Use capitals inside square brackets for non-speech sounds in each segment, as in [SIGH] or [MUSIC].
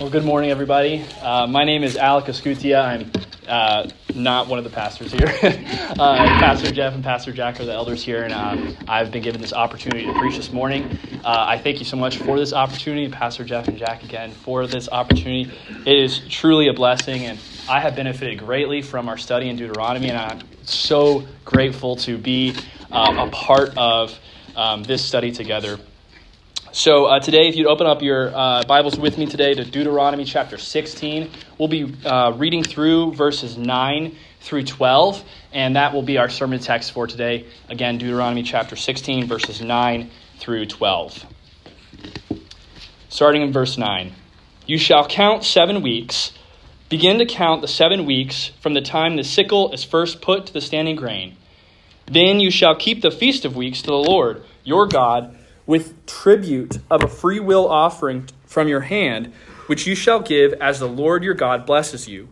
Well, good morning, everybody. Uh, my name is Alec Escutia. I'm uh, not one of the pastors here. [LAUGHS] uh, Pastor Jeff and Pastor Jack are the elders here, and uh, I've been given this opportunity to preach this morning. Uh, I thank you so much for this opportunity, Pastor Jeff and Jack, again, for this opportunity. It is truly a blessing, and I have benefited greatly from our study in Deuteronomy, and I'm so grateful to be uh, a part of um, this study together. So, uh, today, if you'd open up your uh, Bibles with me today to Deuteronomy chapter 16, we'll be uh, reading through verses 9 through 12, and that will be our sermon text for today. Again, Deuteronomy chapter 16, verses 9 through 12. Starting in verse 9 You shall count seven weeks. Begin to count the seven weeks from the time the sickle is first put to the standing grain. Then you shall keep the feast of weeks to the Lord your God with tribute of a free will offering from your hand, which you shall give as the Lord your God blesses you.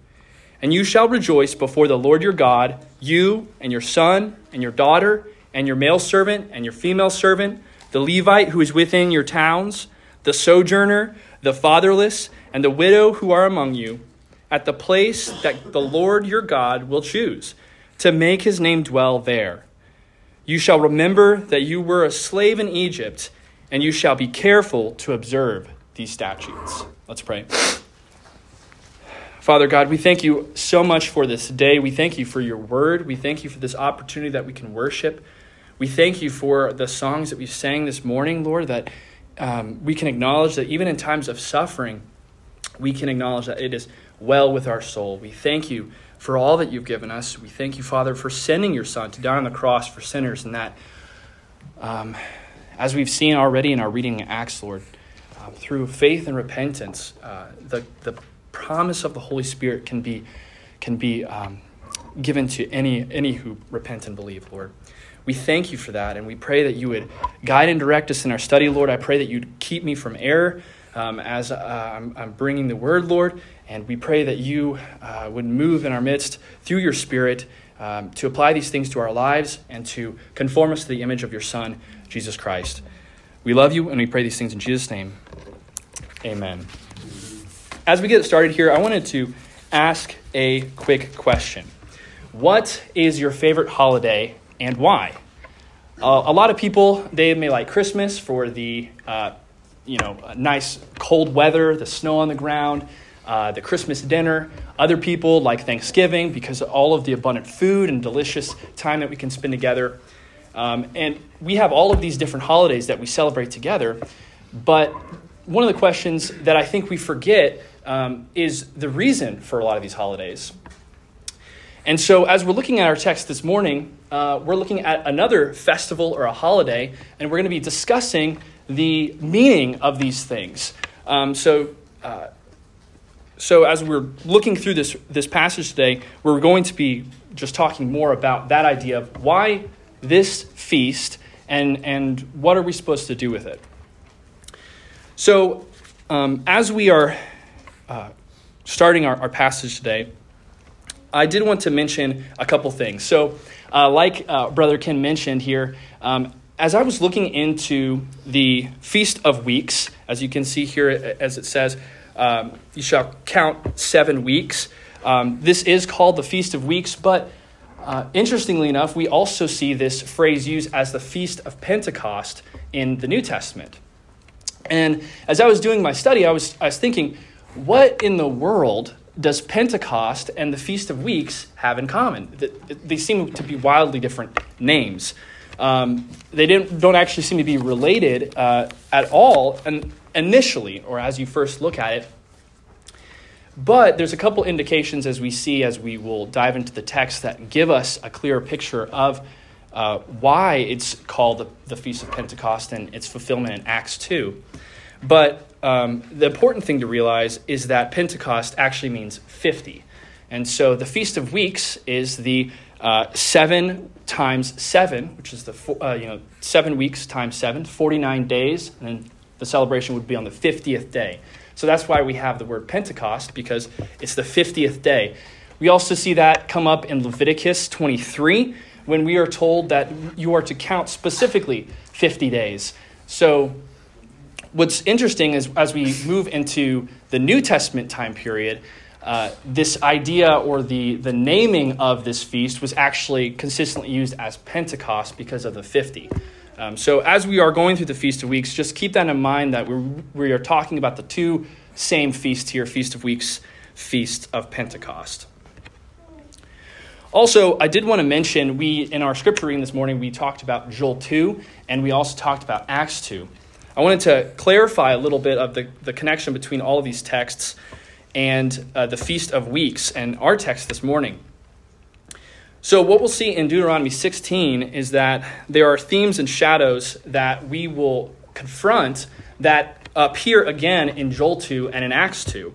And you shall rejoice before the Lord your God, you and your son and your daughter, and your male servant and your female servant, the Levite who is within your towns, the sojourner, the fatherless, and the widow who are among you, at the place that the Lord your God will choose, to make his name dwell there. You shall remember that you were a slave in Egypt, and you shall be careful to observe these statutes. Let's pray. Father God, we thank you so much for this day. We thank you for your word. We thank you for this opportunity that we can worship. We thank you for the songs that we sang this morning, Lord, that um, we can acknowledge that even in times of suffering, we can acknowledge that it is well with our soul. We thank you for all that you've given us. We thank you, Father, for sending your Son to die on the cross for sinners, and that, um, as we've seen already in our reading in Acts, Lord, uh, through faith and repentance, uh, the, the promise of the Holy Spirit can be, can be um, given to any, any who repent and believe, Lord. We thank you for that, and we pray that you would guide and direct us in our study, Lord. I pray that you'd keep me from error um, as uh, I'm, I'm, bringing the word, Lord. And we pray that you uh, would move in our midst through your Spirit um, to apply these things to our lives and to conform us to the image of your Son, Jesus Christ. We love you and we pray these things in Jesus' name. Amen. As we get started here, I wanted to ask a quick question What is your favorite holiday and why? Uh, a lot of people, they may like Christmas for the uh, you know, nice cold weather, the snow on the ground, uh, the Christmas dinner. Other people like Thanksgiving because of all of the abundant food and delicious time that we can spend together. Um, and we have all of these different holidays that we celebrate together. But one of the questions that I think we forget um, is the reason for a lot of these holidays. And so, as we're looking at our text this morning, uh, we're looking at another festival or a holiday, and we're going to be discussing the meaning of these things. Um, so, uh, so as we're looking through this this passage today, we're going to be just talking more about that idea of why this feast and and what are we supposed to do with it. So, um, as we are uh, starting our, our passage today, I did want to mention a couple things. So, uh, like uh, Brother Ken mentioned here, um, as I was looking into the Feast of Weeks, as you can see here, as it says, um, you shall count seven weeks. Um, this is called the Feast of Weeks, but uh, interestingly enough, we also see this phrase used as the Feast of Pentecost in the New Testament. And as I was doing my study, I was, I was thinking, what in the world does Pentecost and the Feast of Weeks have in common? They seem to be wildly different names. Um, they didn't, don't actually seem to be related uh, at all and initially, or as you first look at it. But there's a couple indications as we see as we will dive into the text that give us a clearer picture of uh, why it's called the, the, Feast of Pentecost and its fulfillment in Acts 2. But um, the important thing to realize is that Pentecost actually means 50. And so the Feast of Weeks is the uh, seven times seven, which is the uh, you know seven weeks times seven, 49 days, and then the celebration would be on the 50th day. So that's why we have the word Pentecost because it's the 50th day. We also see that come up in Leviticus 23 when we are told that you are to count specifically 50 days. So what's interesting is as we move into the New Testament time period, uh, this idea or the, the naming of this feast was actually consistently used as Pentecost because of the 50. Um, so, as we are going through the Feast of Weeks, just keep that in mind that we're, we are talking about the two same feasts here Feast of Weeks, Feast of Pentecost. Also, I did want to mention we in our scripture reading this morning we talked about Joel 2 and we also talked about Acts 2. I wanted to clarify a little bit of the, the connection between all of these texts and uh, the Feast of Weeks and our text this morning. So, what we'll see in Deuteronomy 16 is that there are themes and shadows that we will confront that appear again in Joel 2 and in Acts 2.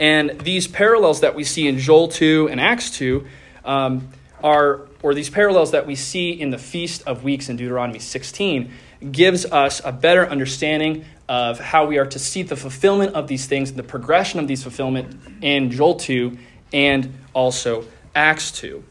And these parallels that we see in Joel 2 and Acts 2 um, are, or these parallels that we see in the Feast of Weeks in Deuteronomy 16, gives us a better understanding of how we are to see the fulfillment of these things, and the progression of these fulfillment in Joel 2 and also Acts 2.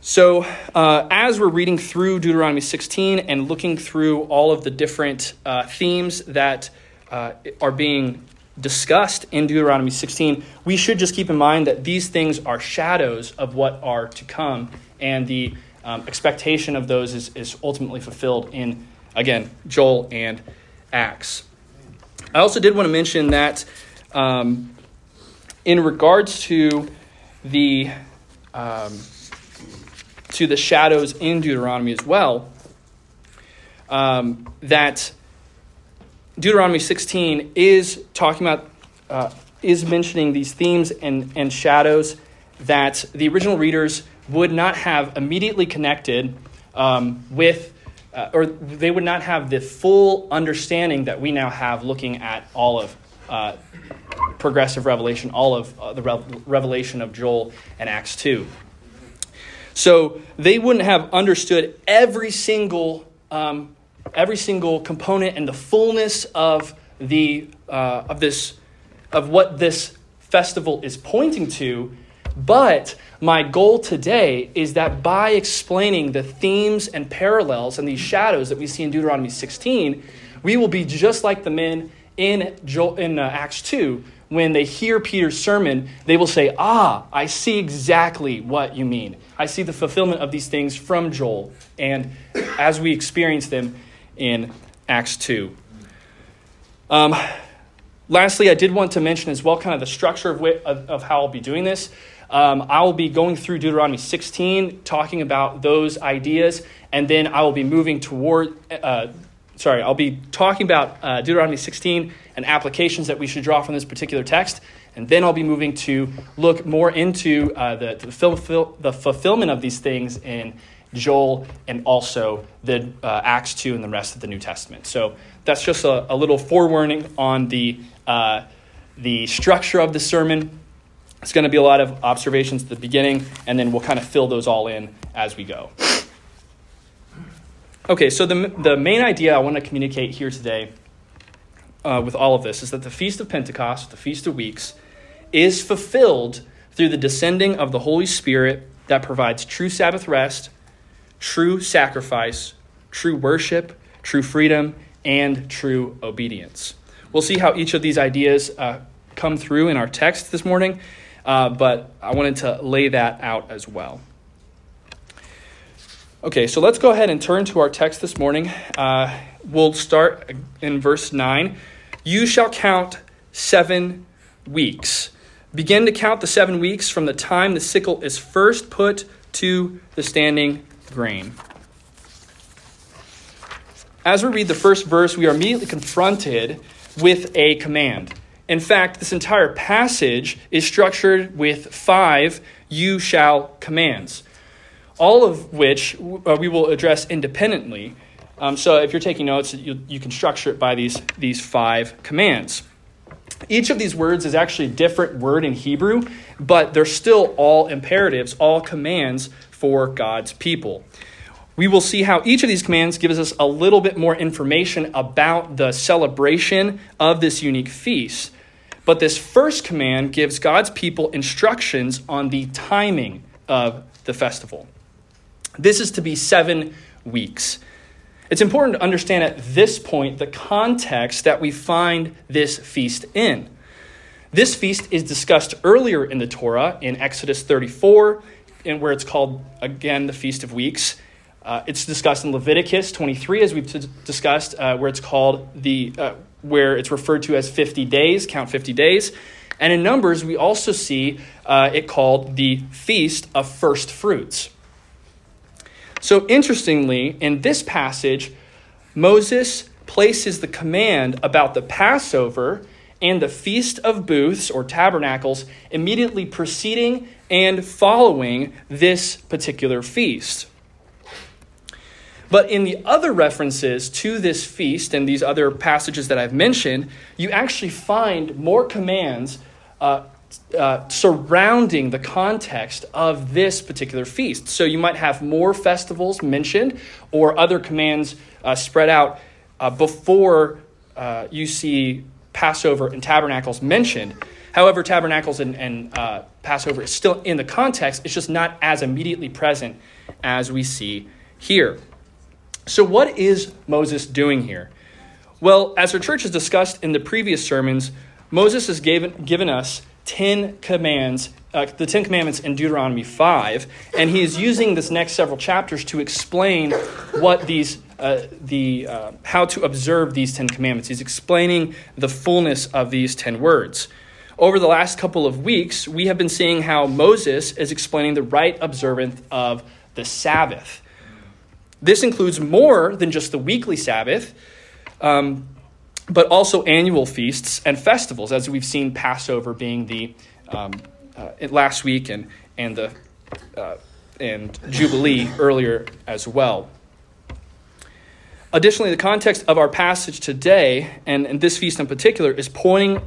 So, uh, as we're reading through Deuteronomy 16 and looking through all of the different uh, themes that uh, are being discussed in Deuteronomy 16, we should just keep in mind that these things are shadows of what are to come, and the um, expectation of those is, is ultimately fulfilled in, again, Joel and Acts. I also did want to mention that um, in regards to the um, to the shadows in Deuteronomy as well, um, that Deuteronomy 16 is talking about, uh, is mentioning these themes and, and shadows that the original readers would not have immediately connected um, with, uh, or they would not have the full understanding that we now have looking at all of uh, progressive revelation, all of uh, the revelation of Joel and Acts 2. So they wouldn't have understood every single, um, every single component and the fullness of the uh, of this of what this festival is pointing to. But my goal today is that by explaining the themes and parallels and these shadows that we see in Deuteronomy 16, we will be just like the men in, Joel, in uh, Acts 2 when they hear Peter's sermon, they will say, Ah, I see exactly what you mean. I see the fulfillment of these things from Joel, and as we experience them in Acts 2. Um, lastly, I did want to mention as well kind of the structure of, of, of how I'll be doing this. Um, I will be going through Deuteronomy 16, talking about those ideas, and then I will be moving toward uh, sorry, I'll be talking about uh, Deuteronomy 16 and applications that we should draw from this particular text. And then I'll be moving to look more into uh, the, the, fulfill, the, fulfillment of these things in Joel and also the uh, Acts 2 and the rest of the New Testament. So that's just a, a little forewarning on the, uh, the structure of the sermon. It's going to be a lot of observations at the beginning, and then we'll kind of fill those all in as we go. Okay, so the, the main idea I want to communicate here today uh, with all of this is that the Feast of Pentecost, the Feast of Weeks, is fulfilled through the descending of the Holy Spirit that provides true Sabbath rest, true sacrifice, true worship, true freedom, and true obedience. We'll see how each of these ideas uh, come through in our text this morning, uh, but I wanted to lay that out as well. Okay, so let's go ahead and turn to our text this morning. Uh, we'll start in verse 9. You shall count seven weeks. Begin to count the seven weeks from the time the sickle is first put to the standing grain. As we read the first verse, we are immediately confronted with a command. In fact, this entire passage is structured with five you shall commands all of which uh, we will address independently. Um, so if you're taking notes, you, you can structure it by these, these five commands. Each of these words is actually a different word in Hebrew, but they're still all imperatives, all commands for God's people. We will see how each of these commands gives us a little bit more information about the celebration of this unique feast. But this first command gives God's people instructions on the timing of the festival. This is to be seven weeks. It's important to understand at this point the context that we find this feast in. This feast is discussed earlier in the Torah in Exodus 34, in where it's called, again, the Feast of Weeks. Uh, it's discussed in Leviticus 23, as we've t- discussed, uh, where it's called the, uh, where it's referred to as 50 days, count 50 days. And in Numbers, we also see uh, it called the Feast of First Fruits. So, interestingly, in this passage, Moses places the command about the Passover and the Feast of Booths or Tabernacles immediately preceding and following this particular feast. But in the other references to this feast and these other passages that I've mentioned, you actually find more commands uh, uh, surrounding the context of this particular feast. So you might have more festivals mentioned or other commands uh, spread out uh, before uh, you see Passover and tabernacles mentioned. However, tabernacles and, and uh, Passover is still in the context, it's just not as immediately present as we see here. So, what is Moses doing here? Well, as our church has discussed in the previous sermons, Moses has given, given us 10 commands, uh, the 10 commandments in Deuteronomy 5, and he is using this next several chapters to explain what these uh, the uh, how to observe these 10 commandments. He's explaining the fullness of these 10 words. Over the last couple of weeks, we have been seeing how Moses is explaining the right observance of the Sabbath. This includes more than just the weekly Sabbath. Um, but also annual feasts and festivals, as we've seen Passover being the um, uh, last week and and the uh, and Jubilee earlier as well. Additionally, the context of our passage today, and, and this feast in particular, is pointing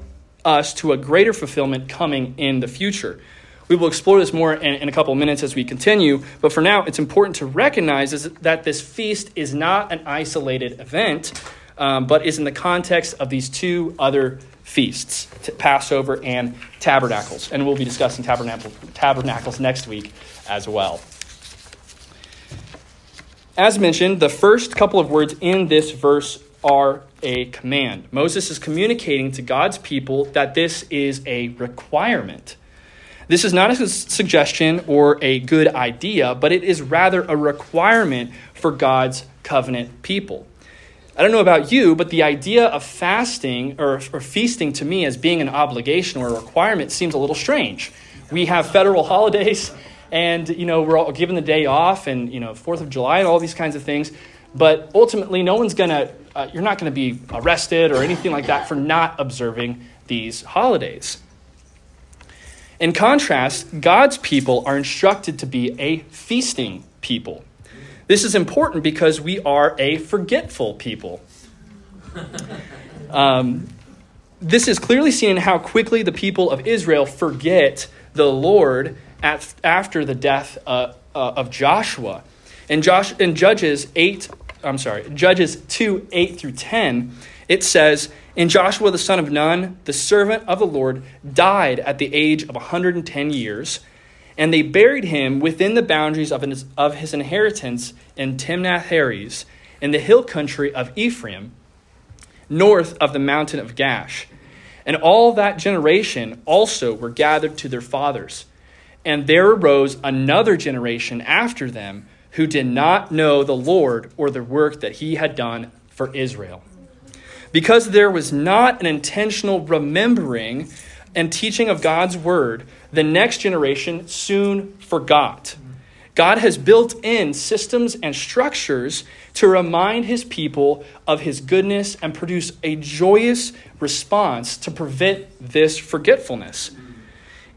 us to a greater fulfillment coming in the future. We will explore this more in, in, a couple of minutes as we continue, but for now, it's important to recognize is that this feast is not an isolated event, um, but is in the context of these two other feasts, Passover and Tabernacles. And we'll be discussing Tabernacles next week as well. As mentioned, the first couple of words in this verse are a command. Moses is communicating to God's people that this is a requirement. This is not a suggestion or a good idea, but it is rather a requirement for God's covenant people. I don't know about you, but the idea of fasting or, or feasting to me as being an obligation or a requirement seems a little strange. We have federal [LAUGHS] holidays and you know we're all given the day off and you know Fourth of July and all these kinds of things. But ultimately, no one's gonna uh, you're not gonna be arrested or anything like that for not observing these holidays. In contrast, God's people are instructed to be a feasting people. This is important because we are a forgetful people. Um, this is clearly seen in how quickly the people of Israel forget the Lord at, after the death uh, uh, of Joshua. In, Josh, in Judges 8, I'm sorry, Judges 2 8 through 10, it says, In Joshua the son of Nun, the servant of the Lord, died at the age of 110 years and they buried him within the boundaries of his, of his inheritance in Timnath Heres, in the hill country of Ephraim, north of the mountain of Gaash. And all that generation also were gathered to their fathers. And there arose another generation after them who did not know the Lord or the work that he had done for Israel. Because there was not an intentional remembering and teaching of God's word, the next generation soon forgot. God has built in systems and structures to remind his people of his goodness and produce a joyous response to prevent this forgetfulness.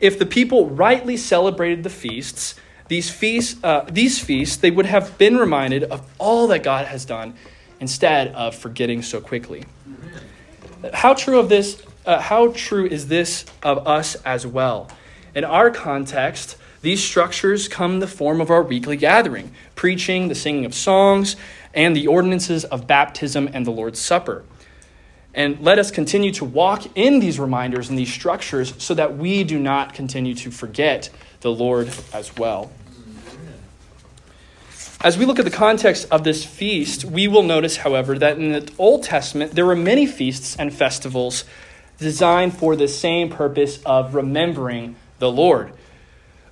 If the people rightly celebrated the feasts, these feasts, uh, these feasts, they would have been reminded of all that God has done instead of forgetting so quickly. How true of this uh, how true is this of us as well? In our context, these structures come in the form of our weekly gathering, preaching, the singing of songs, and the ordinances of baptism and the Lord's Supper. And let us continue to walk in these reminders and these structures so that we do not continue to forget the Lord as well. As we look at the context of this feast, we will notice, however, that in the Old Testament there were many feasts and festivals designed for the same purpose of remembering the Lord.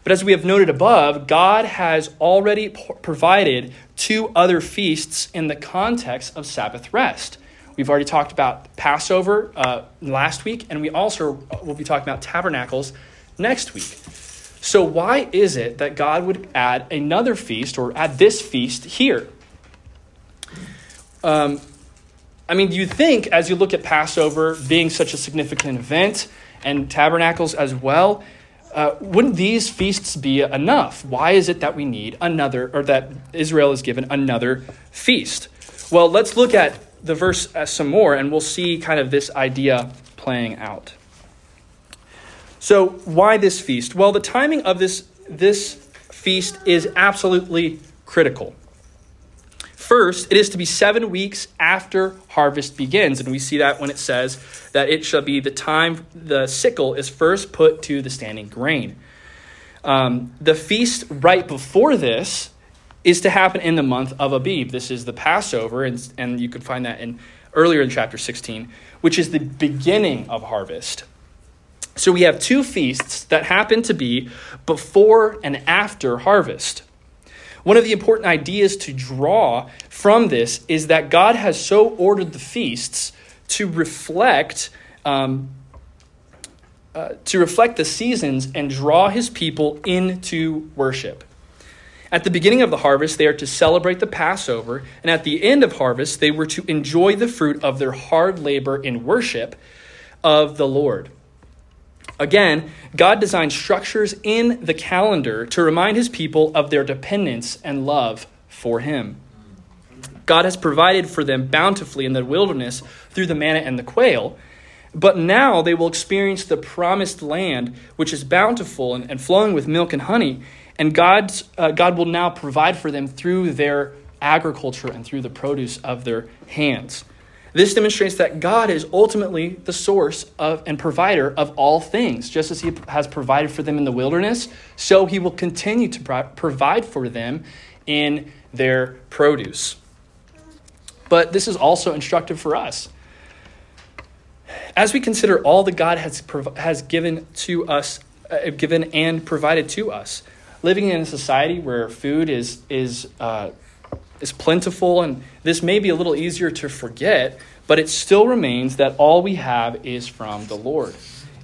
But as we have noted above, God has already provided two other feasts in the context of Sabbath rest. We've already talked about Passover uh, last week, and we also will be talking about tabernacles next week. So, why is it that God would add another feast or add this feast here? Um, I mean, do you think, as you look at Passover being such a significant event and tabernacles as well, uh, wouldn't these feasts be enough? Why is it that we need another, or that Israel is given another feast? Well, let's look at the verse uh, some more, and we'll see kind of this idea playing out. So, why this feast? Well, the timing of this, this feast is absolutely critical. First, it is to be seven weeks after harvest begins. And we see that when it says that it shall be the time the sickle is first put to the standing grain. Um, the feast right before this is to happen in the month of Abib. This is the Passover, and, and you can find that in earlier in chapter 16, which is the beginning of harvest. So we have two feasts that happen to be before and after harvest. One of the important ideas to draw from this is that God has so ordered the feasts to reflect um, uh, to reflect the seasons and draw his people into worship. At the beginning of the harvest, they are to celebrate the Passover, and at the end of harvest, they were to enjoy the fruit of their hard labor in worship of the Lord. Again, God designed structures in the calendar to remind his people of their dependence and love for him. God has provided for them bountifully in the wilderness through the manna and the quail, but now they will experience the promised land, which is bountiful and, and flowing with milk and honey, and God's, uh, God will now provide for them through their agriculture and through the produce of their hands. This demonstrates that God is ultimately the source of and provider of all things. Just as He has provided for them in the wilderness, so He will continue to provide for them in their produce. But this is also instructive for us. As we consider all that God has, has given to us, uh, given and provided to us, living in a society where food is, is uh, is plentiful, and this may be a little easier to forget, but it still remains that all we have is from the Lord.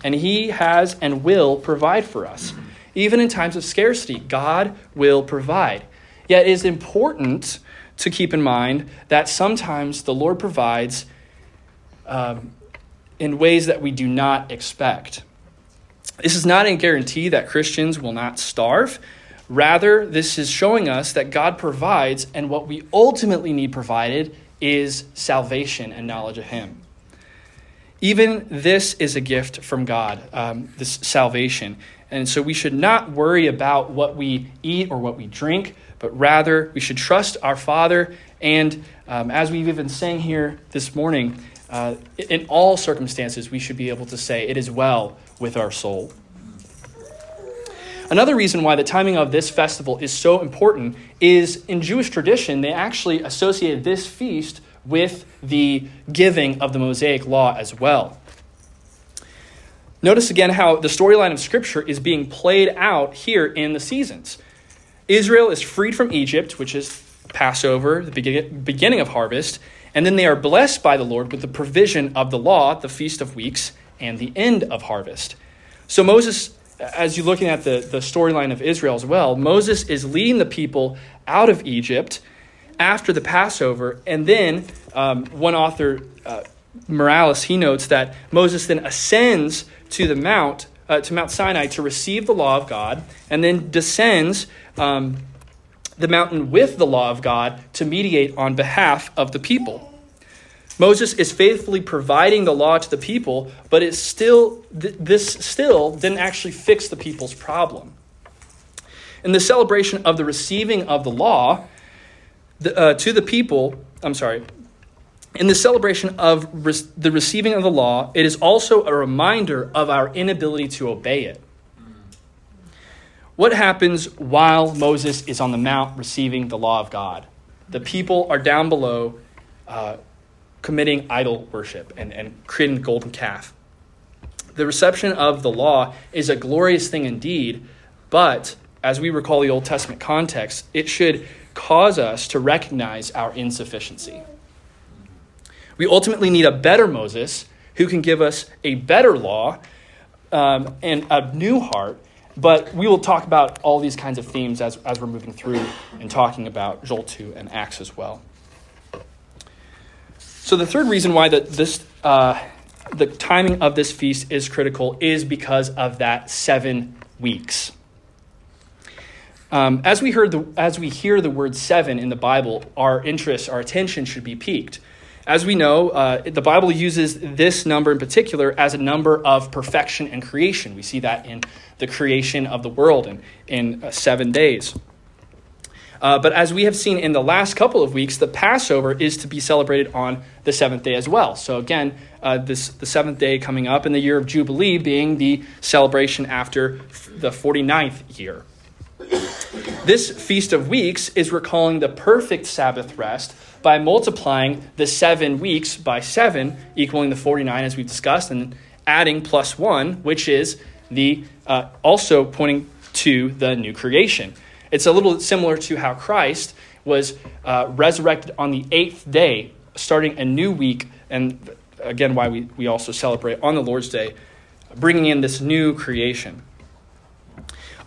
And He has and will provide for us. Even in times of scarcity, God will provide. Yet it is important to keep in mind that sometimes the Lord provides um, in ways that we do not expect. This is not a guarantee that Christians will not starve, Rather, this is showing us that God provides, and what we ultimately need provided is salvation and knowledge of Him. Even this is a gift from God, um, this salvation. And so we should not worry about what we eat or what we drink, but rather we should trust our Father. And um, as we've even sang here this morning, uh, in all circumstances, we should be able to say, It is well with our soul. Another reason why the timing of this festival is so important is in Jewish tradition, they actually associated this feast with the giving of the Mosaic law as well. Notice again how the storyline of Scripture is being played out here in the seasons. Israel is freed from Egypt, which is Passover, the beginning of harvest, and then they are blessed by the Lord with the provision of the law, the Feast of Weeks, and the end of harvest. So Moses as you're looking at the, the storyline of Israel as well, Moses is leading the people out of Egypt after the Passover. And then um, one author, uh, Morales, he notes that Moses then ascends to the mount, uh, to Mount Sinai to receive the law of God, and then descends um, the mountain with the law of God to mediate on behalf of the people. Moses is faithfully providing the law to the people, but it's still this still didn't actually fix the people's problem. In the celebration of the receiving of the law the, uh, to the people, I'm sorry, in the celebration of re- the receiving of the law, it is also a reminder of our inability to obey it. what happens while Moses is on the mount receiving the law of God? The people are down below uh, committing idol worship and, and creating the golden calf. The reception of the law is a glorious thing indeed, but as we recall the Old Testament context, it should cause us to recognize our insufficiency. We ultimately need a better Moses who can give us a better law um, and a new heart but we will talk about all these kinds of themes as, as we're moving through and talking about Joel 2 and Acts as well. So, the third reason why that this, uh, the timing of this feast is critical is because of that seven weeks. Um, as we heard the, as we hear the word seven in the Bible, our interest, our attention should be piqued. As we know, uh, the Bible uses this number in particular as a number of perfection and creation. We see that in the creation of the world in, in uh, seven days. Uh, but as we have seen in the last couple of weeks, the Passover is to be celebrated on the seventh day as well. So again, uh, this the seventh day coming up in the year of Jubilee being the celebration after the 49th year. This Feast of Weeks is recalling the perfect Sabbath rest by multiplying the seven weeks by seven, equaling the 49 as we've discussed, and adding plus one, which is the uh, also pointing to the new creation. It's a little similar to how Christ was uh, resurrected on the eighth day, starting a new week, and again, why we, we also celebrate on the Lord's Day, bringing in this new creation.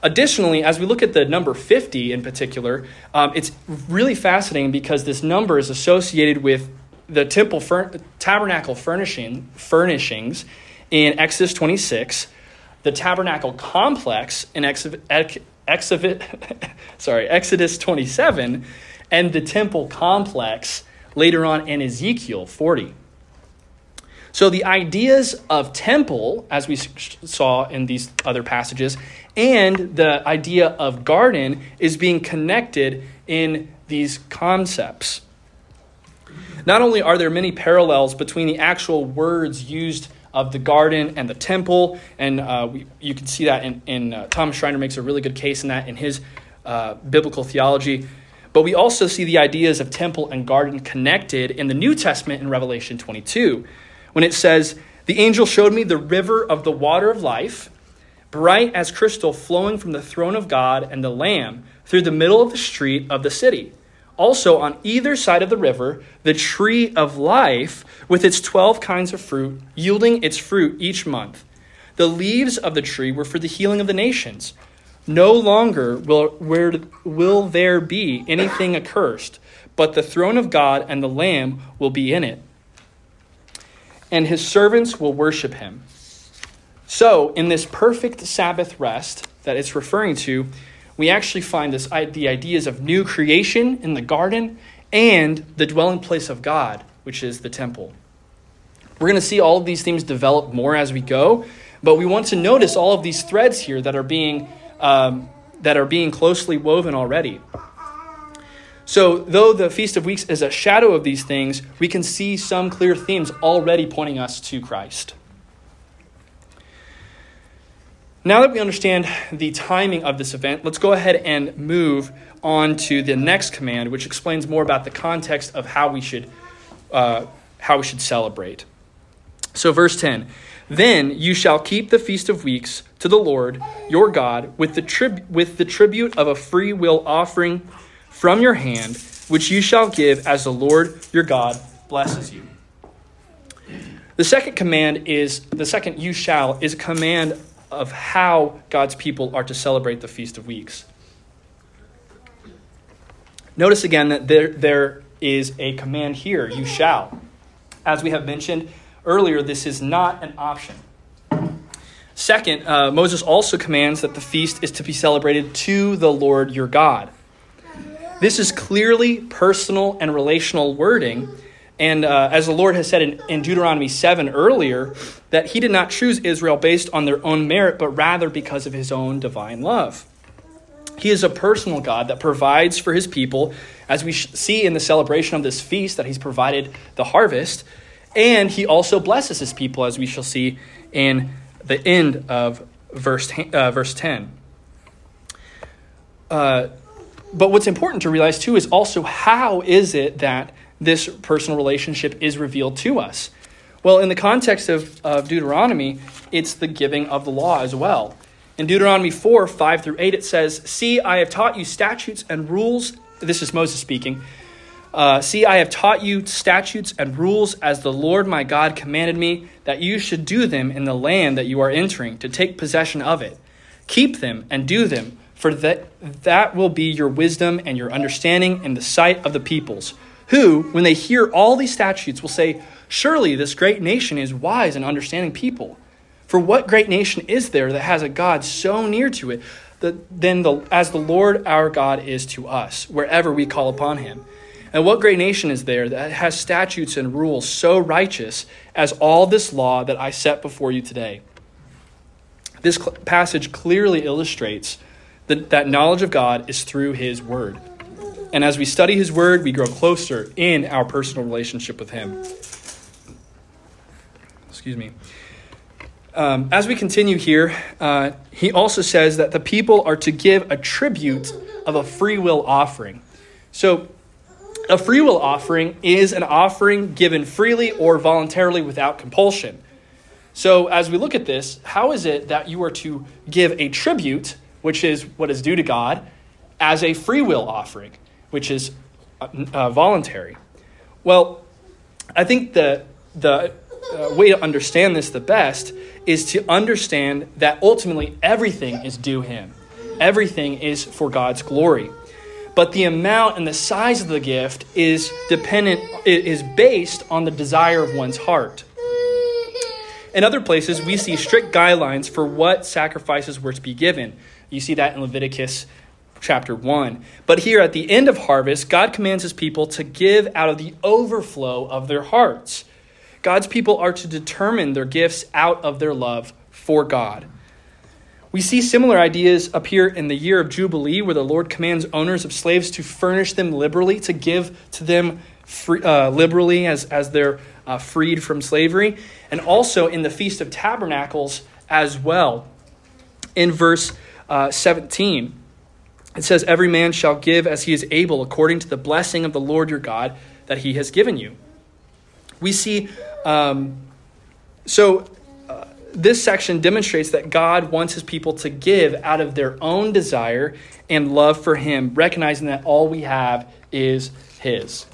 Additionally, as we look at the number 50 in particular, um, it's really fascinating because this number is associated with the temple fur- tabernacle furnishing, furnishings in Exodus 26, the tabernacle complex in Exodus, [LAUGHS] sorry, Exodus 27, and the temple complex later on in Ezekiel 40. So the ideas of temple, as we saw in these other passages, and the idea of garden is being connected in these concepts. Not only are there many parallels between the actual words used of the garden and the temple, and uh, we, you can see that in, in uh, Thomas Schreiner makes a really good case in that in his uh, biblical theology. But we also see the ideas of temple and garden connected in the New Testament in Revelation 22 when it says, The angel showed me the river of the water of life, bright as crystal, flowing from the throne of God and the Lamb through the middle of the street of the city. Also, on either side of the river, the tree of life with its 12 kinds of fruit, yielding its fruit each month. The leaves of the tree were for the healing of the nations. No longer will, where, will there be anything accursed, but the throne of God and the Lamb will be in it and his servants will worship him. So, in this perfect Sabbath rest that it's referring to, we actually find this, the ideas of new creation in the garden and the dwelling place of God, which is the temple. We're going to see all of these themes develop more as we go, but we want to notice all of these threads here that are being um, that are being closely woven already. So, though the Feast of Weeks is a shadow of these things, we can see some clear themes already pointing us to Christ. Now that we understand the timing of this event, let's go ahead and move on to the next command, which explains more about the context of how we should, uh, how we should celebrate. So, verse 10 Then you shall keep the Feast of Weeks to the Lord your God with the, trib- with the tribute of a free will offering from your hand, which you shall give as the Lord your God blesses you. The second command is the second you shall is a command of how God's people are to celebrate the Feast of Weeks. Notice again that there, there is a command here, you shall. As we have mentioned earlier, this is not an option. Second, uh, Moses also commands that the feast is to be celebrated to the Lord your God. This is clearly personal and relational wording. And uh, as the Lord has said in, in Deuteronomy 7 earlier, that he did not choose Israel based on their own merit, but rather because of his own divine love. He is a personal God that provides for his people, as we see in the celebration of this feast, that he's provided the harvest. And he also blesses his people, as we shall see in the end of verse, uh, verse 10. uh, but what's important to realize too is also how is it that this personal relationship is revealed to us? Well, in the context of, of Deuteronomy, it's the giving of the law as well. In Deuteronomy 4 5 through 8, it says, See, I have taught you statutes and rules. This is Moses speaking. Uh, See, I have taught you statutes and rules as the Lord my God commanded me, that you should do them in the land that you are entering, to take possession of it. Keep them and do them, for that, that will be your wisdom and your understanding in the sight of the peoples, who, when they hear all these statutes, will say, Surely this great nation is wise and understanding people. For what great nation is there that has a God so near to it that, than the, as the Lord our God is to us, wherever we call upon him? And what great nation is there that has statutes and rules so righteous as all this law that I set before you today? This cl- passage clearly illustrates that, that knowledge of God is through his word. And as we study his word, we grow closer in our personal relationship with him. Excuse me. Um, as we continue here, uh, he also says that the people are to give a tribute of a free will offering. So, a free will offering is an offering given freely or voluntarily without compulsion. So, as we look at this, how is it that you are to give a tribute, which is what is due to God, as a free will offering, which is uh, uh voluntary? Well, I think the, the uh, way to understand this the best is to understand that ultimately everything is due Him. Everything is for God's glory. But the amount and the size of the gift is dependent, is based on the desire of one's heart. In other places, we see strict guidelines for what sacrifices were to be given. You see that in Leviticus chapter 1. But here at the end of harvest, God commands his people to give out of the overflow of their hearts. God's people are to determine their gifts out of their love for God. We see similar ideas appear in the year of Jubilee, where the Lord commands owners of slaves to furnish them liberally, to give to them free, uh, liberally as, as they're uh, freed from slavery, and also in the Feast of Tabernacles as well. In verse uh, 17, it says, Every man shall give as he is able, according to the blessing of the Lord your God that he has given you. We see um, so, uh, this section demonstrates that God wants his people to give out of their own desire and love for him, recognizing that all we have is his.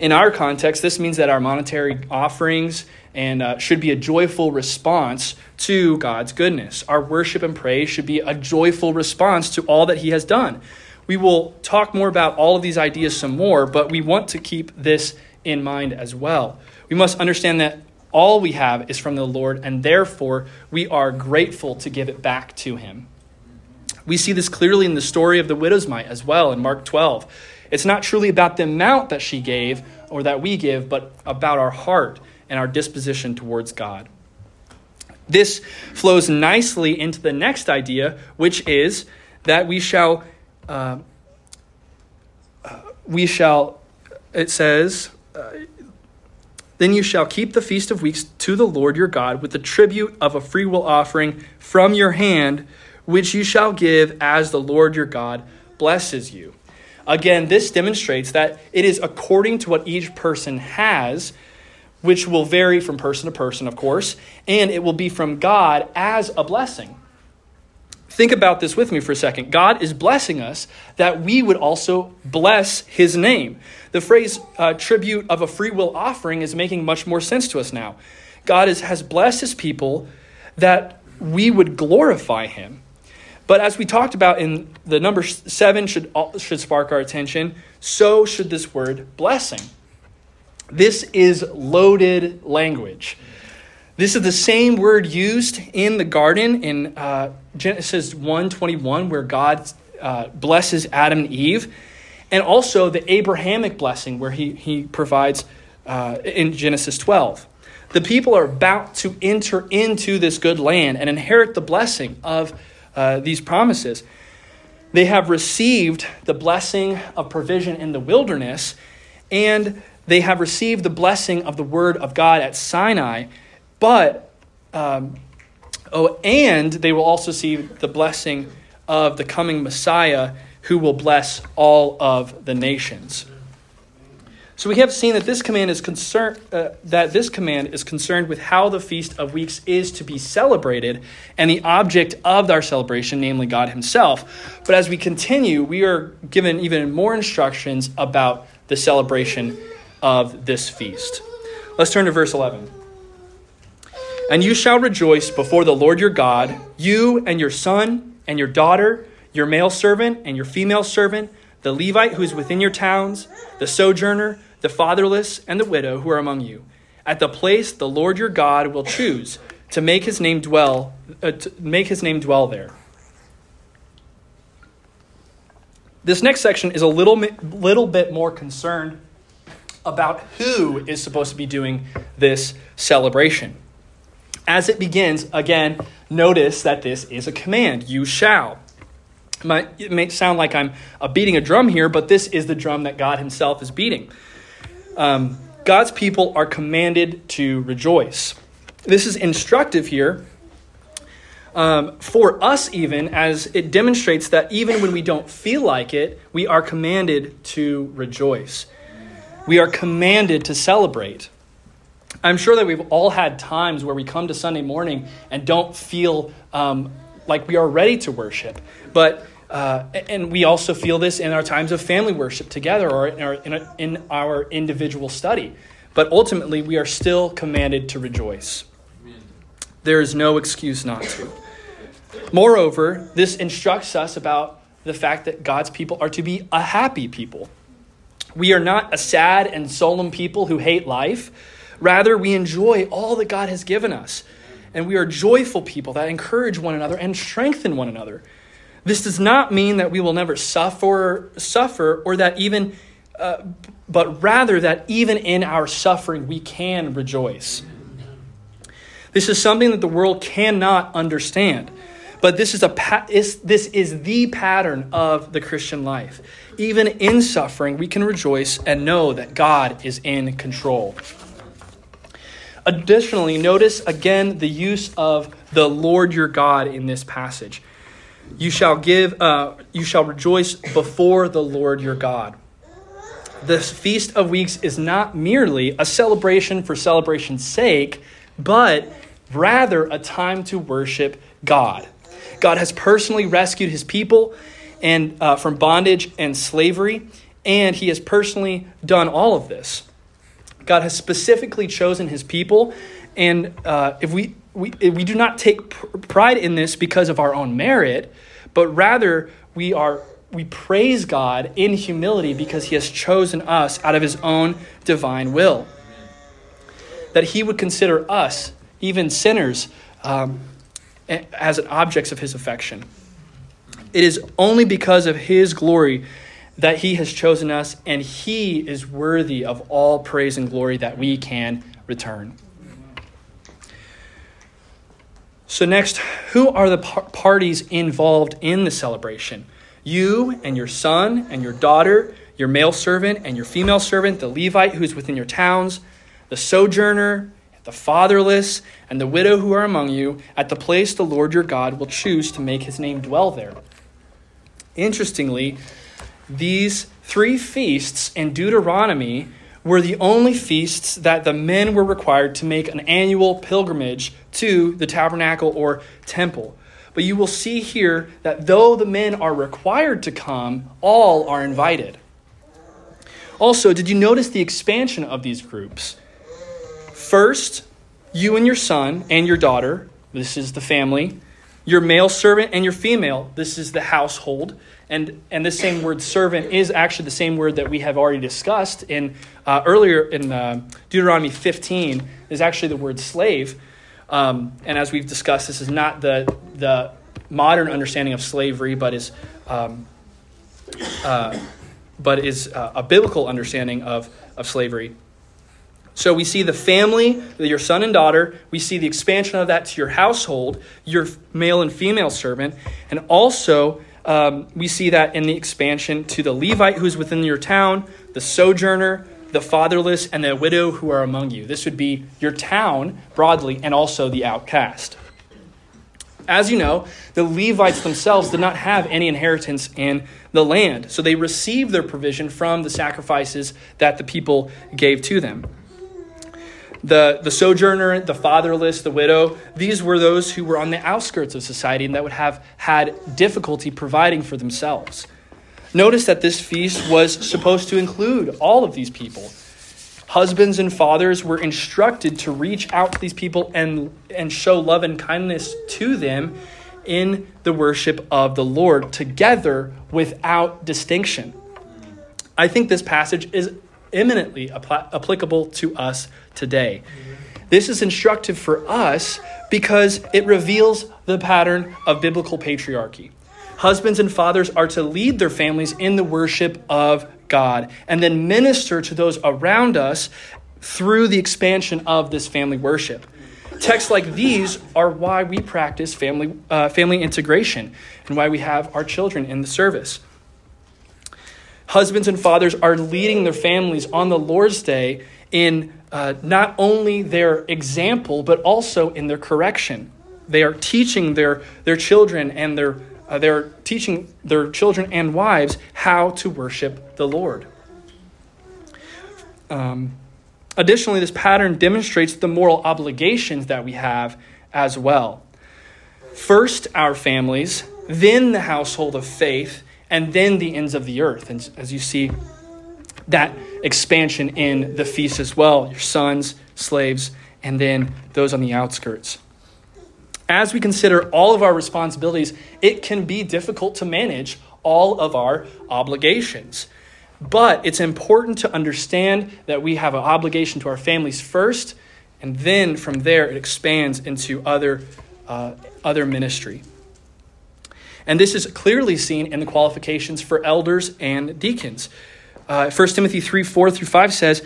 In our context, this means that our monetary offerings and uh, should be a joyful response to God's goodness. Our worship and praise should be a joyful response to all that He has done. We will talk more about all of these ideas some more, but we want to keep this in mind as well. We must understand that all we have is from the Lord, and therefore we are grateful to give it back to Him. We see this clearly in the story of the widow's mite as well in Mark 12. It's not truly about the amount that she gave or that we give, but about our heart and our disposition towards God. This flows nicely into the next idea, which is that we shall, uh, we shall, it says, uh, then you shall keep the feast of weeks to the Lord your God with the tribute of a freewill offering from your hand, which you shall give as the Lord your God blesses you. Again, this demonstrates that it is according to what each person has, which will vary from person to person, of course, and it will be from God as a blessing. Think about this with me for a second. God is blessing us that we would also bless his name. The phrase uh, tribute of a free will offering is making much more sense to us now. God is, has blessed his people that we would glorify him. But as we talked about in the number seven should, should spark our attention, so should this word blessing. This is loaded language. This is the same word used in the garden in uh, Genesis 1:21 where God uh, blesses Adam and Eve, and also the Abrahamic blessing where he, he provides uh, in Genesis 12. The people are about to enter into this good land and inherit the blessing of uh, these promises. They have received the blessing of provision in the wilderness, and they have received the blessing of the word of God at Sinai but, um, oh, and they will also see the blessing of the coming Messiah who will bless all of the nations. So we have seen that this command is concerned uh, that this command is concerned with how the feast of weeks is to be celebrated and the object of our celebration, namely God Himself. But as we continue, we are given even more instructions about the celebration of this feast. Let's turn to verse 11. And you shall rejoice before the Lord your God, you and your son and your daughter, your male servant and your female servant, the Levite who is within your towns, the sojourner the fatherless, and the widow who are among you, at the place the Lord your God will choose to make his name dwell, uh, to make his name dwell there. This next section is a little, little bit more concerned about who is supposed to be doing this celebration. As it begins, again, notice that this is a command you shall. It may sound like I'm beating a drum here, but this is the drum that God Himself is beating um, God's people are commanded to rejoice. This is instructive here um, for us, even as it demonstrates that even when we don't feel like it, we are commanded to rejoice. We are commanded to celebrate. I'm sure that we've all had times where we come to Sunday morning and don't feel um, like we are ready to worship. But uh, and we also feel this in our times of family worship together or in our, in, a, in our individual study. But ultimately, we are still commanded to rejoice. There is no excuse not to. Moreover, this instructs us about the fact that God's people are to be a happy people. We are not a sad and solemn people who hate life. Rather, we enjoy all that God has given us. And we are joyful people that encourage one another and strengthen one another. This does not mean that we will never suffer, suffer, or that even, uh, but rather that even in our suffering we can rejoice. This is something that the world cannot understand. But this is, a, this is the pattern of the Christian life. Even in suffering, we can rejoice and know that God is in control. Additionally, notice again the use of the Lord your God in this passage. You shall give, uh, you shall rejoice before the Lord your God. This Feast of Weeks is not merely a celebration for celebration's sake, but rather a time to worship God. God has personally rescued his people and uh, from bondage and slavery, and he has personally done all of this. God has specifically chosen his people, and uh, if we we, we do not take pride in this because of our own merit, but rather we are we praise God in humility because he has chosen us out of his own divine will. That he would consider us, even sinners, um, as objects of his affection. It is only because of his glory that he has chosen us, and he is worthy of all praise and glory that we can return. So, next, who are the par- parties involved in the celebration? You and your son and your daughter, your male servant and your female servant, the Levite who is within your towns, the sojourner, the fatherless, and the widow who are among you, at the place the Lord your God will choose to make his name dwell there. Interestingly, these three feasts in Deuteronomy were the only feasts that the men were required to make an annual pilgrimage to the tabernacle or temple. But you will see here that though the men are required to come, all are invited. Also, did you notice the expansion of these groups? First, you and your son and your daughter, this is the family, your male servant and your female, this is the household. And, and this same word servant is actually the same word that we have already discussed in uh, earlier in uh, Deuteronomy 15 is actually the word slave. Um, and as we've discussed, this is not the, the modern understanding of slavery, but is, um, uh, but is uh, a biblical understanding of, of slavery. So we see the family, your son and daughter. We see the expansion of that to your household, your male and female servant. And also, um, we see that in the expansion to the Levite who's within your town, the sojourner, the fatherless, and the widow who are among you. This would be your town broadly and also the outcast. As you know, the Levites themselves did not have any inheritance in the land, so they received their provision from the sacrifices that the people gave to them. The, the sojourner, the fatherless, the widow, these were those who were on the outskirts of society and that would have had difficulty providing for themselves. Notice that this feast was supposed to include all of these people. Husbands and fathers were instructed to reach out to these people and, and show love and kindness to them in the worship of the Lord together without distinction. I think this passage is eminently applicable to us today. This is instructive for us because it reveals the pattern of biblical patriarchy. Husbands and fathers are to lead their families in the worship of God and then minister to those around us through the expansion of this family worship. Texts like these are why we practice family, uh, family integration and why we have our children in the service. Husbands and fathers are leading their families on the Lord's Day in uh, not only their example, but also in their correction. They are teaching their, their children and their uh, they're teaching their children and wives how to worship the Lord. Um, additionally, this pattern demonstrates the moral obligations that we have as well. First, our families, then the household of faith, and then the ends of the earth. And as you see, that expansion in the feast as well your sons, slaves, and then those on the outskirts as we consider all of our responsibilities, it can be difficult to manage all of our obligations. But it's important to understand that we have an obligation to our families first, and then from there it expands into other, uh, other ministry. And this is clearly seen in the qualifications for elders and deacons. Uh, 1 Timothy 3 4 through 5 says,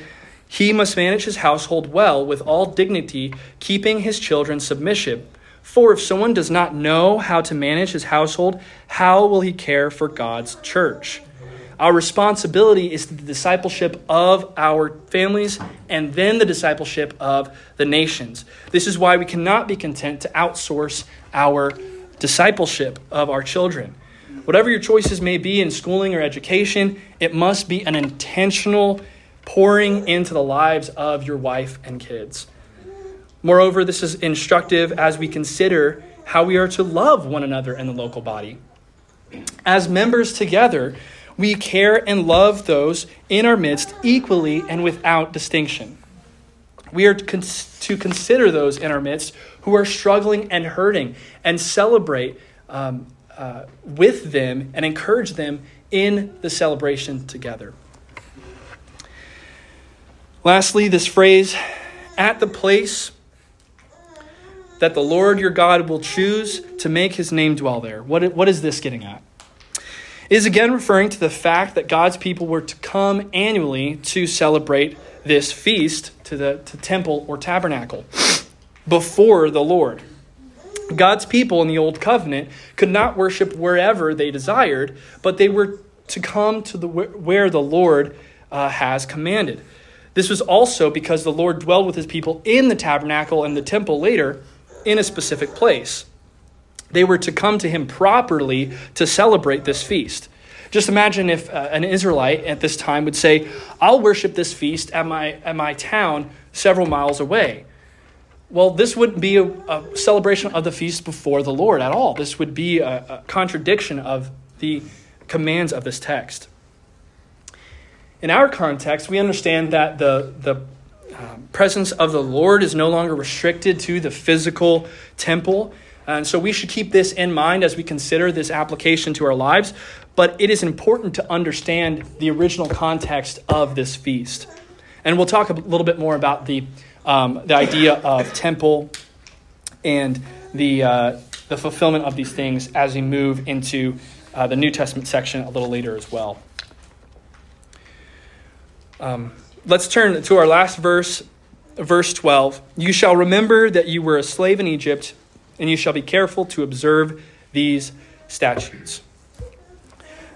He must manage his household well with all dignity, keeping his children submissive. For if someone does not know how to manage his household, how will he care for God's church? Our responsibility is the discipleship of our families and then the discipleship of the nations. This is why we cannot be content to outsource our discipleship of our children. Whatever your choices may be in schooling or education, it must be an intentional pouring into the lives of your wife and kids. Moreover, this is instructive as we consider how we are to love one another in the local body. As members together, we care and love those in our midst equally and without distinction. We are to consider those in our midst who are struggling and hurting and celebrate um, uh, with them and encourage them in the celebration together. Lastly, this phrase, at the place that the Lord your God will choose to make his name dwell there. What, what is this getting at? Is again referring to the fact that God's people were to come annually to celebrate this feast to the to temple or tabernacle before the Lord. God's people in the old covenant could not worship wherever they desired, but they were to come to the where the Lord uh, has commanded. This was also because the Lord dwelled with his people in the tabernacle and the temple later, in a specific place. They were to come to him properly to celebrate this feast. Just imagine if uh, an Israelite at this time would say, I'll worship this feast at my, at my town several miles away. Well, this wouldn't be a, a celebration of the feast before the Lord at all. This would be a, a contradiction of the commands of this text. In our context, we understand that the, the um, presence of the Lord is no longer restricted to the physical temple. And so we should keep this in mind as we consider this application to our lives. But it is important to understand the original context of this feast. And we'll talk a little bit more about the, um, the idea of temple and the, uh, the fulfillment of these things as we move into uh, the New Testament section a little later as well. Um, let's turn to our last verse, verse 12. You shall remember that you were a slave in Egypt, and you shall be careful to observe these statutes.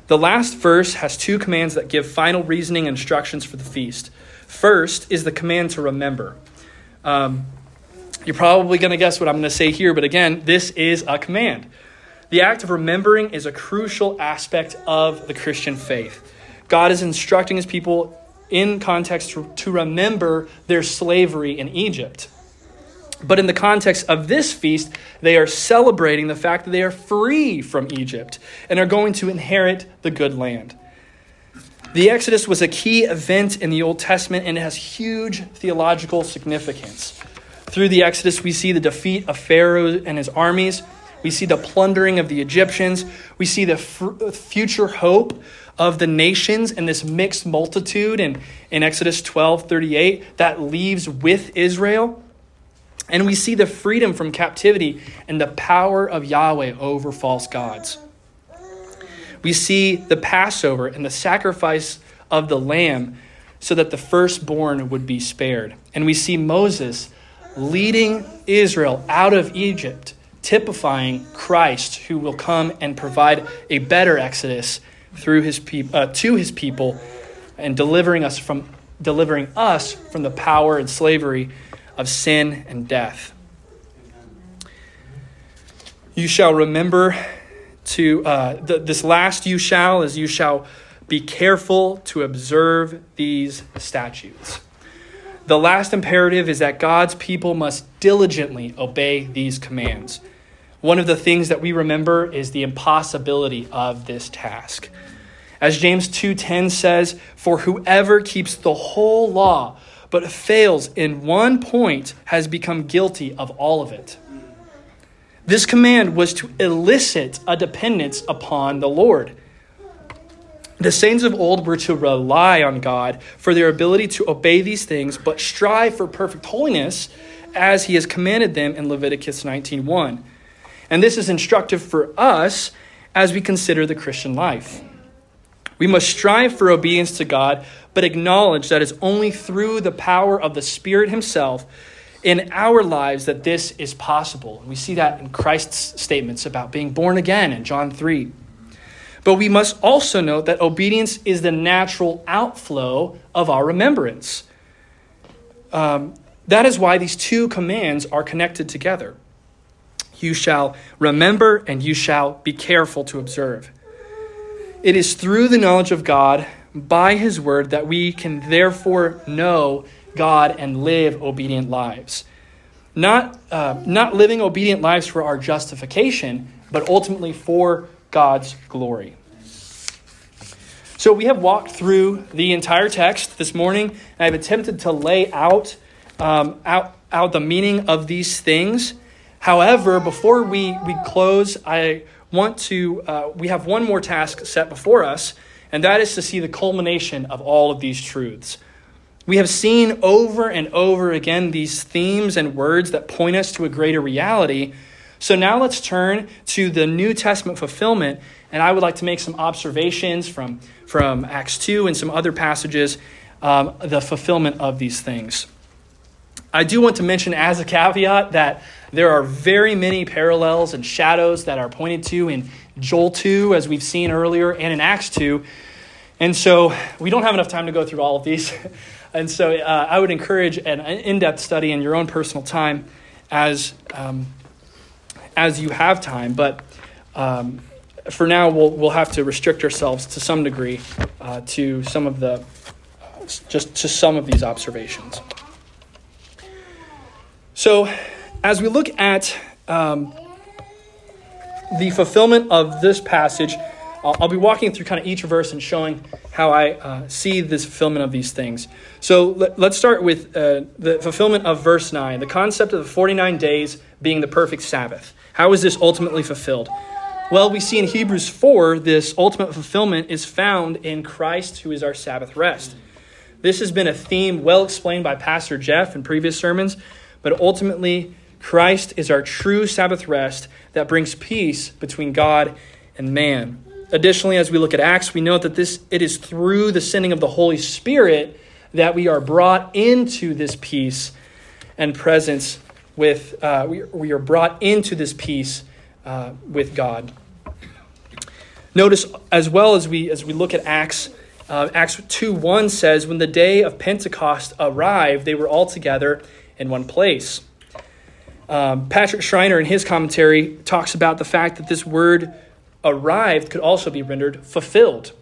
The last verse has two commands that give final reasoning instructions for the feast. First is the command to remember. Um, You're probably going to guess what I'm going to say here, but again, this is a command. The act of remembering is a crucial aspect of the Christian faith. God is instructing his people in context to, to remember their slavery in Egypt. But in the context of this feast, they are celebrating the fact that they are free from Egypt and are going to inherit the good land. The Exodus was a key event in the Old Testament and it has huge theological significance. Through the Exodus, we see the defeat of Pharaoh and his armies. We see the plundering of the Egyptians. We see the f- future hope of the nations and this mixed multitude in, in Exodus 12 38 that leaves with Israel. And we see the freedom from captivity and the power of Yahweh over false gods. We see the Passover and the sacrifice of the lamb so that the firstborn would be spared. And we see Moses leading Israel out of Egypt, typifying Christ who will come and provide a better exodus through his peop- uh, to his people and delivering us from delivering us from the power and slavery of sin and death. You shall remember to uh, the, this last you shall is you shall be careful to observe these statutes. The last imperative is that God's people must diligently obey these commands. One of the things that we remember is the impossibility of this task. As James 2:10 says, "For whoever keeps the whole law but fails in one point has become guilty of all of it." This command was to elicit a dependence upon the Lord. The saints of old were to rely on God for their ability to obey these things, but strive for perfect holiness as he has commanded them in Leviticus 19:1. And this is instructive for us as we consider the Christian life. We must strive for obedience to God, but acknowledge that it's only through the power of the Spirit himself in our lives that this is possible. We see that in Christ's statements about being born again in John 3. But we must also note that obedience is the natural outflow of our remembrance. Um, that is why these two commands are connected together. You shall remember and you shall be careful to observe. It is through the knowledge of God by His word that we can therefore know God and live obedient lives. Not, uh, not living obedient lives for our justification, but ultimately for God's glory. So we have walked through the entire text this morning, and I've attempted to lay out, um, out, out the meaning of these things. However, before we, we close, I want to, uh, we have one more task set before us, and that is to see the culmination of all of these truths. We have seen over and over again these themes and words that point us to a greater reality. So now let's turn to the New Testament fulfillment, and I would like to make some observations from, from Acts 2 and some other passages, um, the fulfillment of these things. I do want to mention as a caveat that there are very many parallels and shadows that are pointed to in Joel 2, as we've seen earlier, and in Acts 2. And so we don't have enough time to go through all of these. [LAUGHS] And so uh, I would encourage an in depth study in your own personal time as, um, as you have time. But um, for now, we'll, we'll have to restrict ourselves to some degree uh, to some of the, just to some of these observations. So as we look at um, the fulfillment of this passage, I'll, I'll, be walking through kind of each verse and showing how I uh, see this fulfillment of these things. So let, us start with uh, the fulfillment of verse 9, the concept of the 49 days being the perfect Sabbath. How is this ultimately fulfilled? Well, we see in Hebrews 4, this ultimate fulfillment is found in Christ, who is our Sabbath rest. This has been a theme well explained by Pastor Jeff in previous sermons, but ultimately, Christ is our true Sabbath rest that brings peace between God and man. Additionally, as we look at Acts, we note that this it is through the sending of the Holy Spirit that we are brought into this peace and presence with uh, we, we are brought into this peace uh, with God. Notice as well as we as we look at Acts, uh, Acts two one says, "When the day of Pentecost arrived, they were all together in one place." Um, Patrick Schreiner, in his commentary, talks about the fact that this word arrived could also be rendered fulfilled.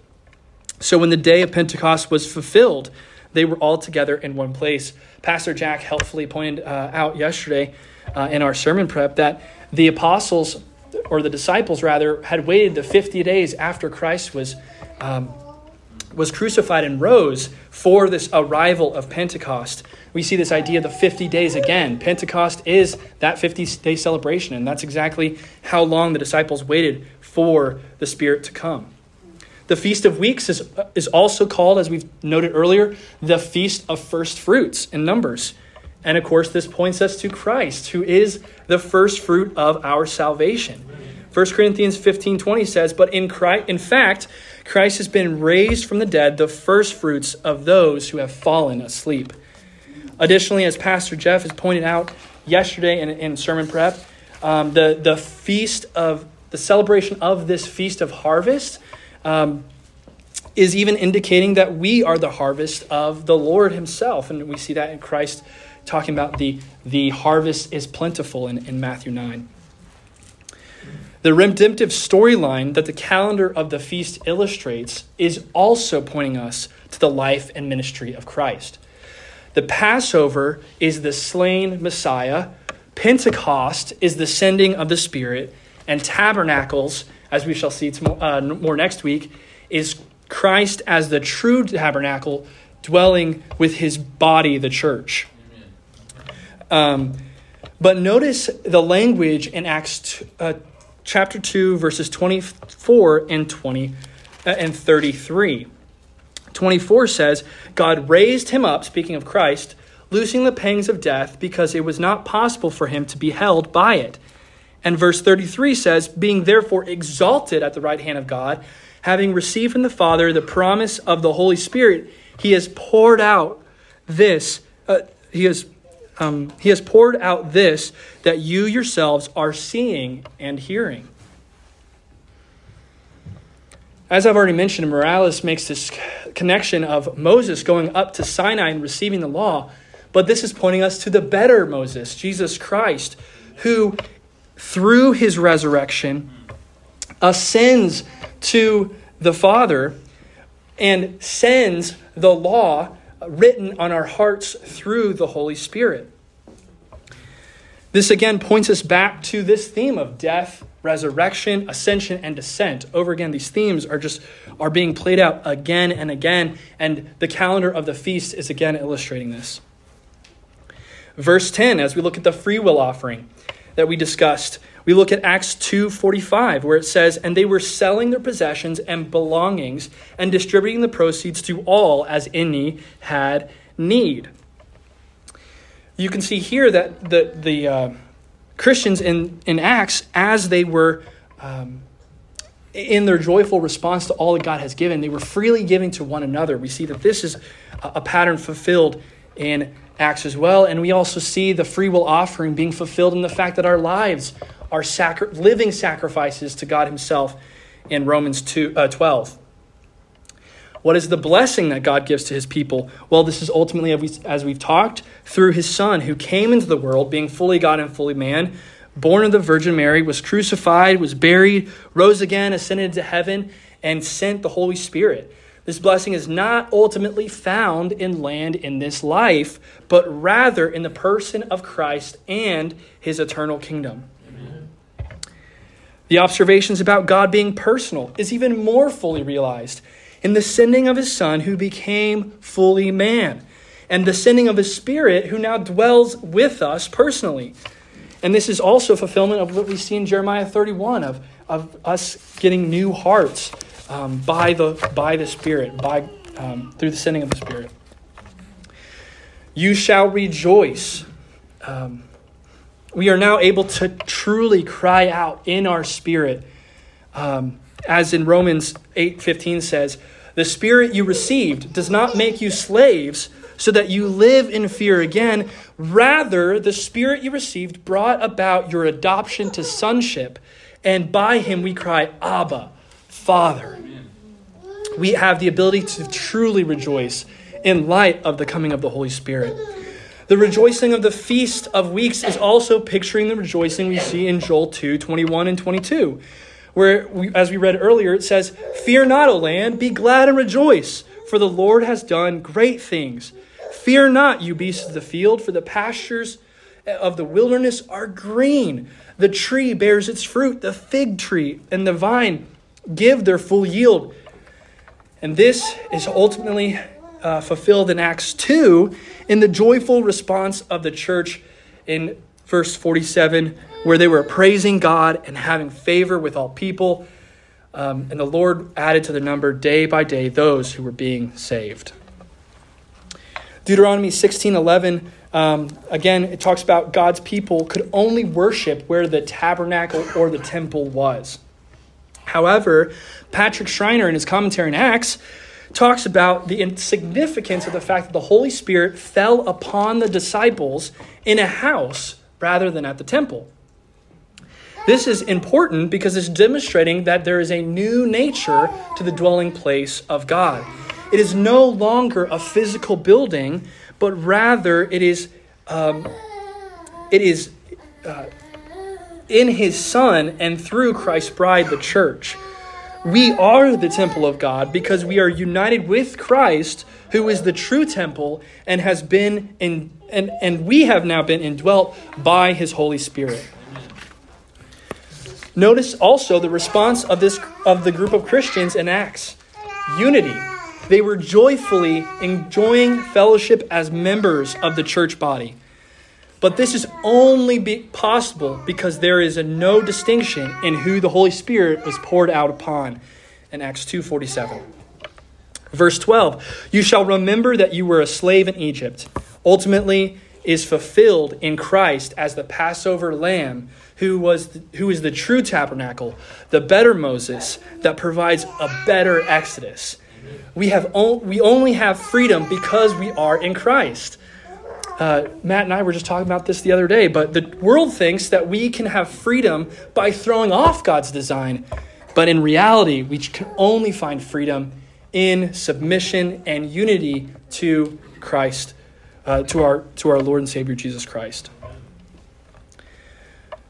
So when the day of Pentecost was fulfilled, they were all together in one place. Pastor Jack helpfully pointed uh, out yesterday uh, in our sermon prep that the apostles, or the disciples rather, had waited the 50 days after Christ was, um, was crucified and rose for this arrival of Pentecost. We see this idea of the 50 days again. Pentecost is that 50 day celebration, and that's exactly how long the disciples waited for the Spirit to come. The Feast of Weeks is, is also called, as we've noted earlier, the Feast of First Fruits in Numbers. And of course, this points us to Christ, who is the first fruit of our salvation. 1 Corinthians 15 20 says, But in, Christ, in fact, Christ has been raised from the dead, the first fruits of those who have fallen asleep. Additionally, as Pastor Jeff has pointed out yesterday in, in sermon prep, um, the, the feast of the celebration of this feast of harvest um, is even indicating that we are the harvest of the Lord Himself. And we see that in Christ talking about the, the harvest is plentiful in, in Matthew 9. The redemptive storyline that the calendar of the feast illustrates is also pointing us to the life and ministry of Christ. The Passover is the slain Messiah, Pentecost is the sending of the Spirit, and tabernacles as we shall see uh, more next week, is Christ as the true tabernacle dwelling with his body, the church. Um, but notice the language in Acts t- uh, chapter 2, verses 24 and 20 uh, and 33. 24 says, God raised him up, speaking of Christ, loosing the pangs of death, because it was not possible for him to be held by it. And verse 33 says, Being therefore exalted at the right hand of God, having received from the Father the promise of the Holy Spirit, he has poured out this, uh, he, has, um, he has poured out this that you yourselves are seeing and hearing. As I've already mentioned, Morales makes this connection of Moses going up to Sinai and receiving the law, but this is pointing us to the better Moses, Jesus Christ, who through his resurrection, ascends to the Father and sends the law written on our hearts through the Holy Spirit. This again points us back to this theme of death, resurrection, ascension, and descent. Over again, these themes are just are being played out again and again, and the calendar of the feast is again illustrating this. Verse 10, as we look at the free will offering that we discussed. We look at Acts 2:45 where it says, "And they were selling their possessions and belongings and distributing the proceeds to all as any had need." You can see here that the the uh, Christians in in Acts as they were um, in their joyful response to all that God has given, they were freely giving to one another. We see that this is a pattern fulfilled in Acts as well. And we also see the free will offering being fulfilled in the fact that our lives are sacri- living sacrifices to God Himself in Romans 2, uh, 12. What is the blessing that God gives to His people? Well, this is ultimately, as we've talked, through His Son who came into the world, being fully God and fully man, born of the Virgin Mary, was crucified, was buried, rose again, ascended to heaven, and sent the Holy Spirit. This blessing is not ultimately found in land in this life, but rather in the person of Christ and his eternal kingdom. Amen. The observations about God being personal is even more fully realized in the sending of his Son, who became fully man, and the sending of his Spirit, who now dwells with us personally. And this is also fulfillment of what we see in Jeremiah 31 of, of us getting new hearts um, by, the, by the Spirit, by, um, through the sending of the Spirit. You shall rejoice. Um, we are now able to truly cry out in our spirit, um, as in Romans 8:15 says, "The spirit you received does not make you slaves, so that you live in fear again. Rather, the spirit you received brought about your adoption to sonship, and by him we cry, Abba, Father." We have the ability to truly rejoice in light of the coming of the Holy Spirit. The rejoicing of the Feast of Weeks is also picturing the rejoicing we see in Joel 2 21 and 22, where, we, as we read earlier, it says, Fear not, O land, be glad and rejoice, for the Lord has done great things. Fear not, you beasts of the field, for the pastures of the wilderness are green. The tree bears its fruit, the fig tree and the vine give their full yield. And this is ultimately uh, fulfilled in Acts 2 in the joyful response of the church in verse 47, where they were praising God and having favor with all people. Um, and the Lord added to the number day by day those who were being saved. Deuteronomy 16 11, um, again, it talks about God's people could only worship where the tabernacle or the temple was. However, Patrick Schreiner, in his commentary in Acts, talks about the significance of the fact that the Holy Spirit fell upon the disciples in a house rather than at the temple. This is important because it's demonstrating that there is a new nature to the dwelling place of God. It is no longer a physical building, but rather it is, um, it is uh, in His Son and through Christ's bride, the church. We are the temple of God because we are united with Christ, who is the true temple and has been in and, and we have now been indwelt by his Holy Spirit. Notice also the response of this of the group of Christians in Acts. Unity. They were joyfully enjoying fellowship as members of the church body. But this is only be possible because there is a no distinction in who the Holy Spirit was poured out upon in Acts 2:47. Verse 12, you shall remember that you were a slave in Egypt. Ultimately is fulfilled in Christ as the Passover lamb who was the, who is the true tabernacle, the better Moses that provides a better Exodus. We have we only have freedom because we are in Christ. Uh, Matt and I were just talking about this the other day, but the world thinks that we can have freedom by throwing off God's design. But in reality, we can only find freedom in submission and unity to Christ, uh, to, our, to our Lord and Savior Jesus Christ.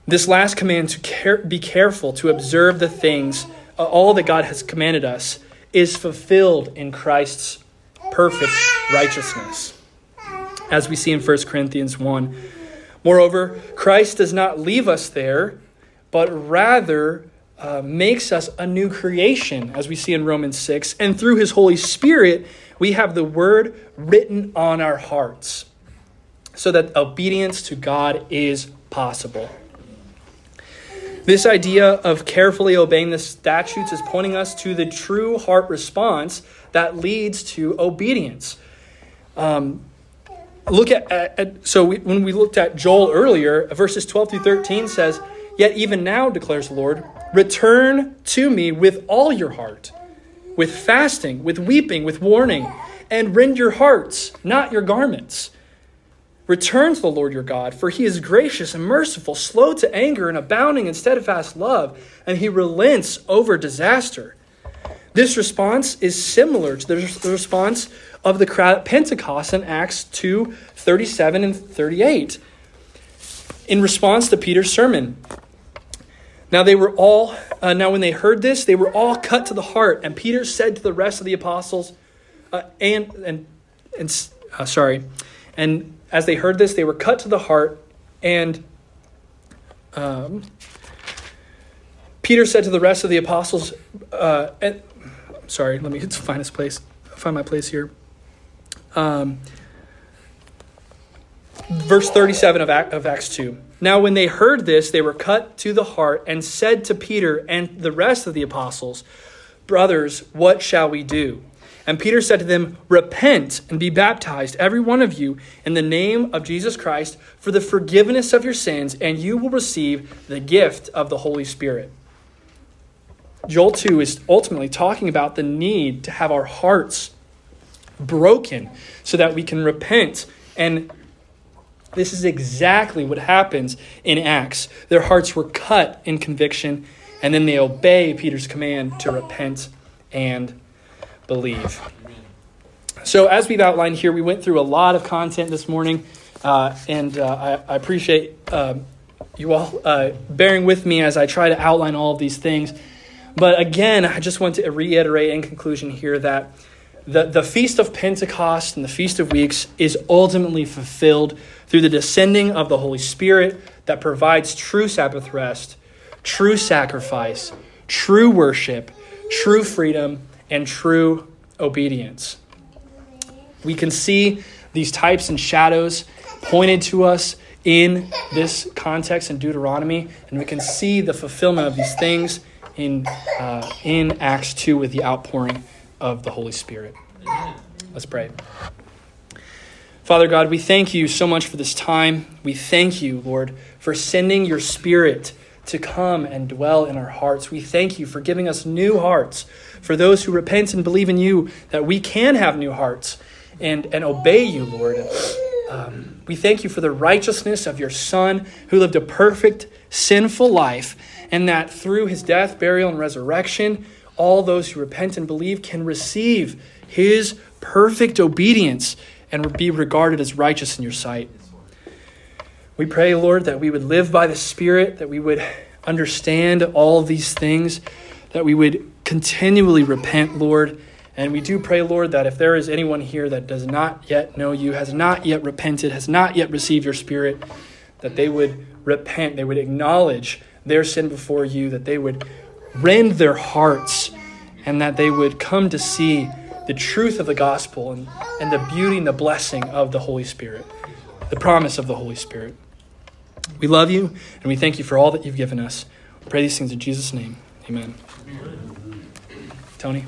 This last command to care, be careful to observe the things, uh, all that God has commanded us, is fulfilled in Christ's perfect righteousness as we see in 1 Corinthians 1. Moreover, Christ does not leave us there, but rather uh, makes us a new creation, as we see in Romans 6. And through his Holy Spirit, we have the word written on our hearts, so that obedience to God is possible. This idea of carefully obeying the statutes is pointing us to the true heart response that leads to obedience. Um, look at, at, at so we, when we looked at Joel earlier, verses 12 through 13 says, Yet even now, declares the Lord, return to me with all your heart, with fasting, with weeping, with warning, and rend your hearts, not your garments. Return to the Lord your God, for he is gracious and merciful, slow to anger, and abounding in steadfast love, and he relents over disaster. This response is similar to the response of the crowd at Pentecost in Acts 2 37 and 38 in response to Peter's sermon. Now they were all, uh, now when they heard this, they were all cut to the heart. And Peter said to the rest of the apostles, uh, and, and, and uh, sorry, and as they heard this, they were cut to the heart. And um, Peter said to the rest of the apostles, uh, and, sorry, let me [LAUGHS] find this place, find my place here. Um, verse 37 of, of Acts 2. Now, when they heard this, they were cut to the heart and said to Peter and the rest of the apostles, Brothers, what shall we do? And Peter said to them, Repent and be baptized, every one of you, in the name of Jesus Christ, for the forgiveness of your sins, and you will receive the gift of the Holy Spirit. Joel 2 is ultimately talking about the need to have our hearts broken so that we can repent. And this is exactly what happens in Acts. Their hearts were cut in conviction, and then they obey Peter's command to repent and believe. So, as we've outlined here, we went through a lot of content this morning. Uh, and uh, I, I, appreciate um, you all uh, bearing with me as I try to outline all of these things. But again, I just want to reiterate in conclusion here that the, the Feast of Pentecost and the Feast of Weeks is ultimately fulfilled through the descending of the Holy Spirit that provides true Sabbath rest, true sacrifice, true worship, true freedom, and true obedience. We can see these types and shadows pointed to us in this context in Deuteronomy, and we can see the fulfillment of these things in, uh, in Acts 2 with the outpouring of the Holy Spirit. Let's pray. Father God, we thank you so much for this time. We thank you, Lord, for sending your Spirit to come and dwell in our hearts. We thank you for giving us new hearts. For those who repent and believe in you, that we can have new hearts and, and obey you, Lord. Um, we thank you for the righteousness of your Son, who lived a perfect, sinful life, and that through his death, burial, and resurrection, all those who repent and believe can receive his perfect obedience and be regarded as righteous in your sight. We pray, Lord, that we would live by the Spirit, that we would understand all these things, that we would continually repent, Lord. And we do pray, Lord, that if there is anyone here that does not yet know you, has not yet repented, has not yet received your Spirit, that they would repent, they would acknowledge their sin before you, that they would rend their hearts, and that they would come to see the truth of the gospel and, and the beauty and the blessing of the Holy Spirit, the promise of the Holy Spirit. We love you, and we thank you for all that you've given us. We pray these things in Jesus' name. Amen. Tony?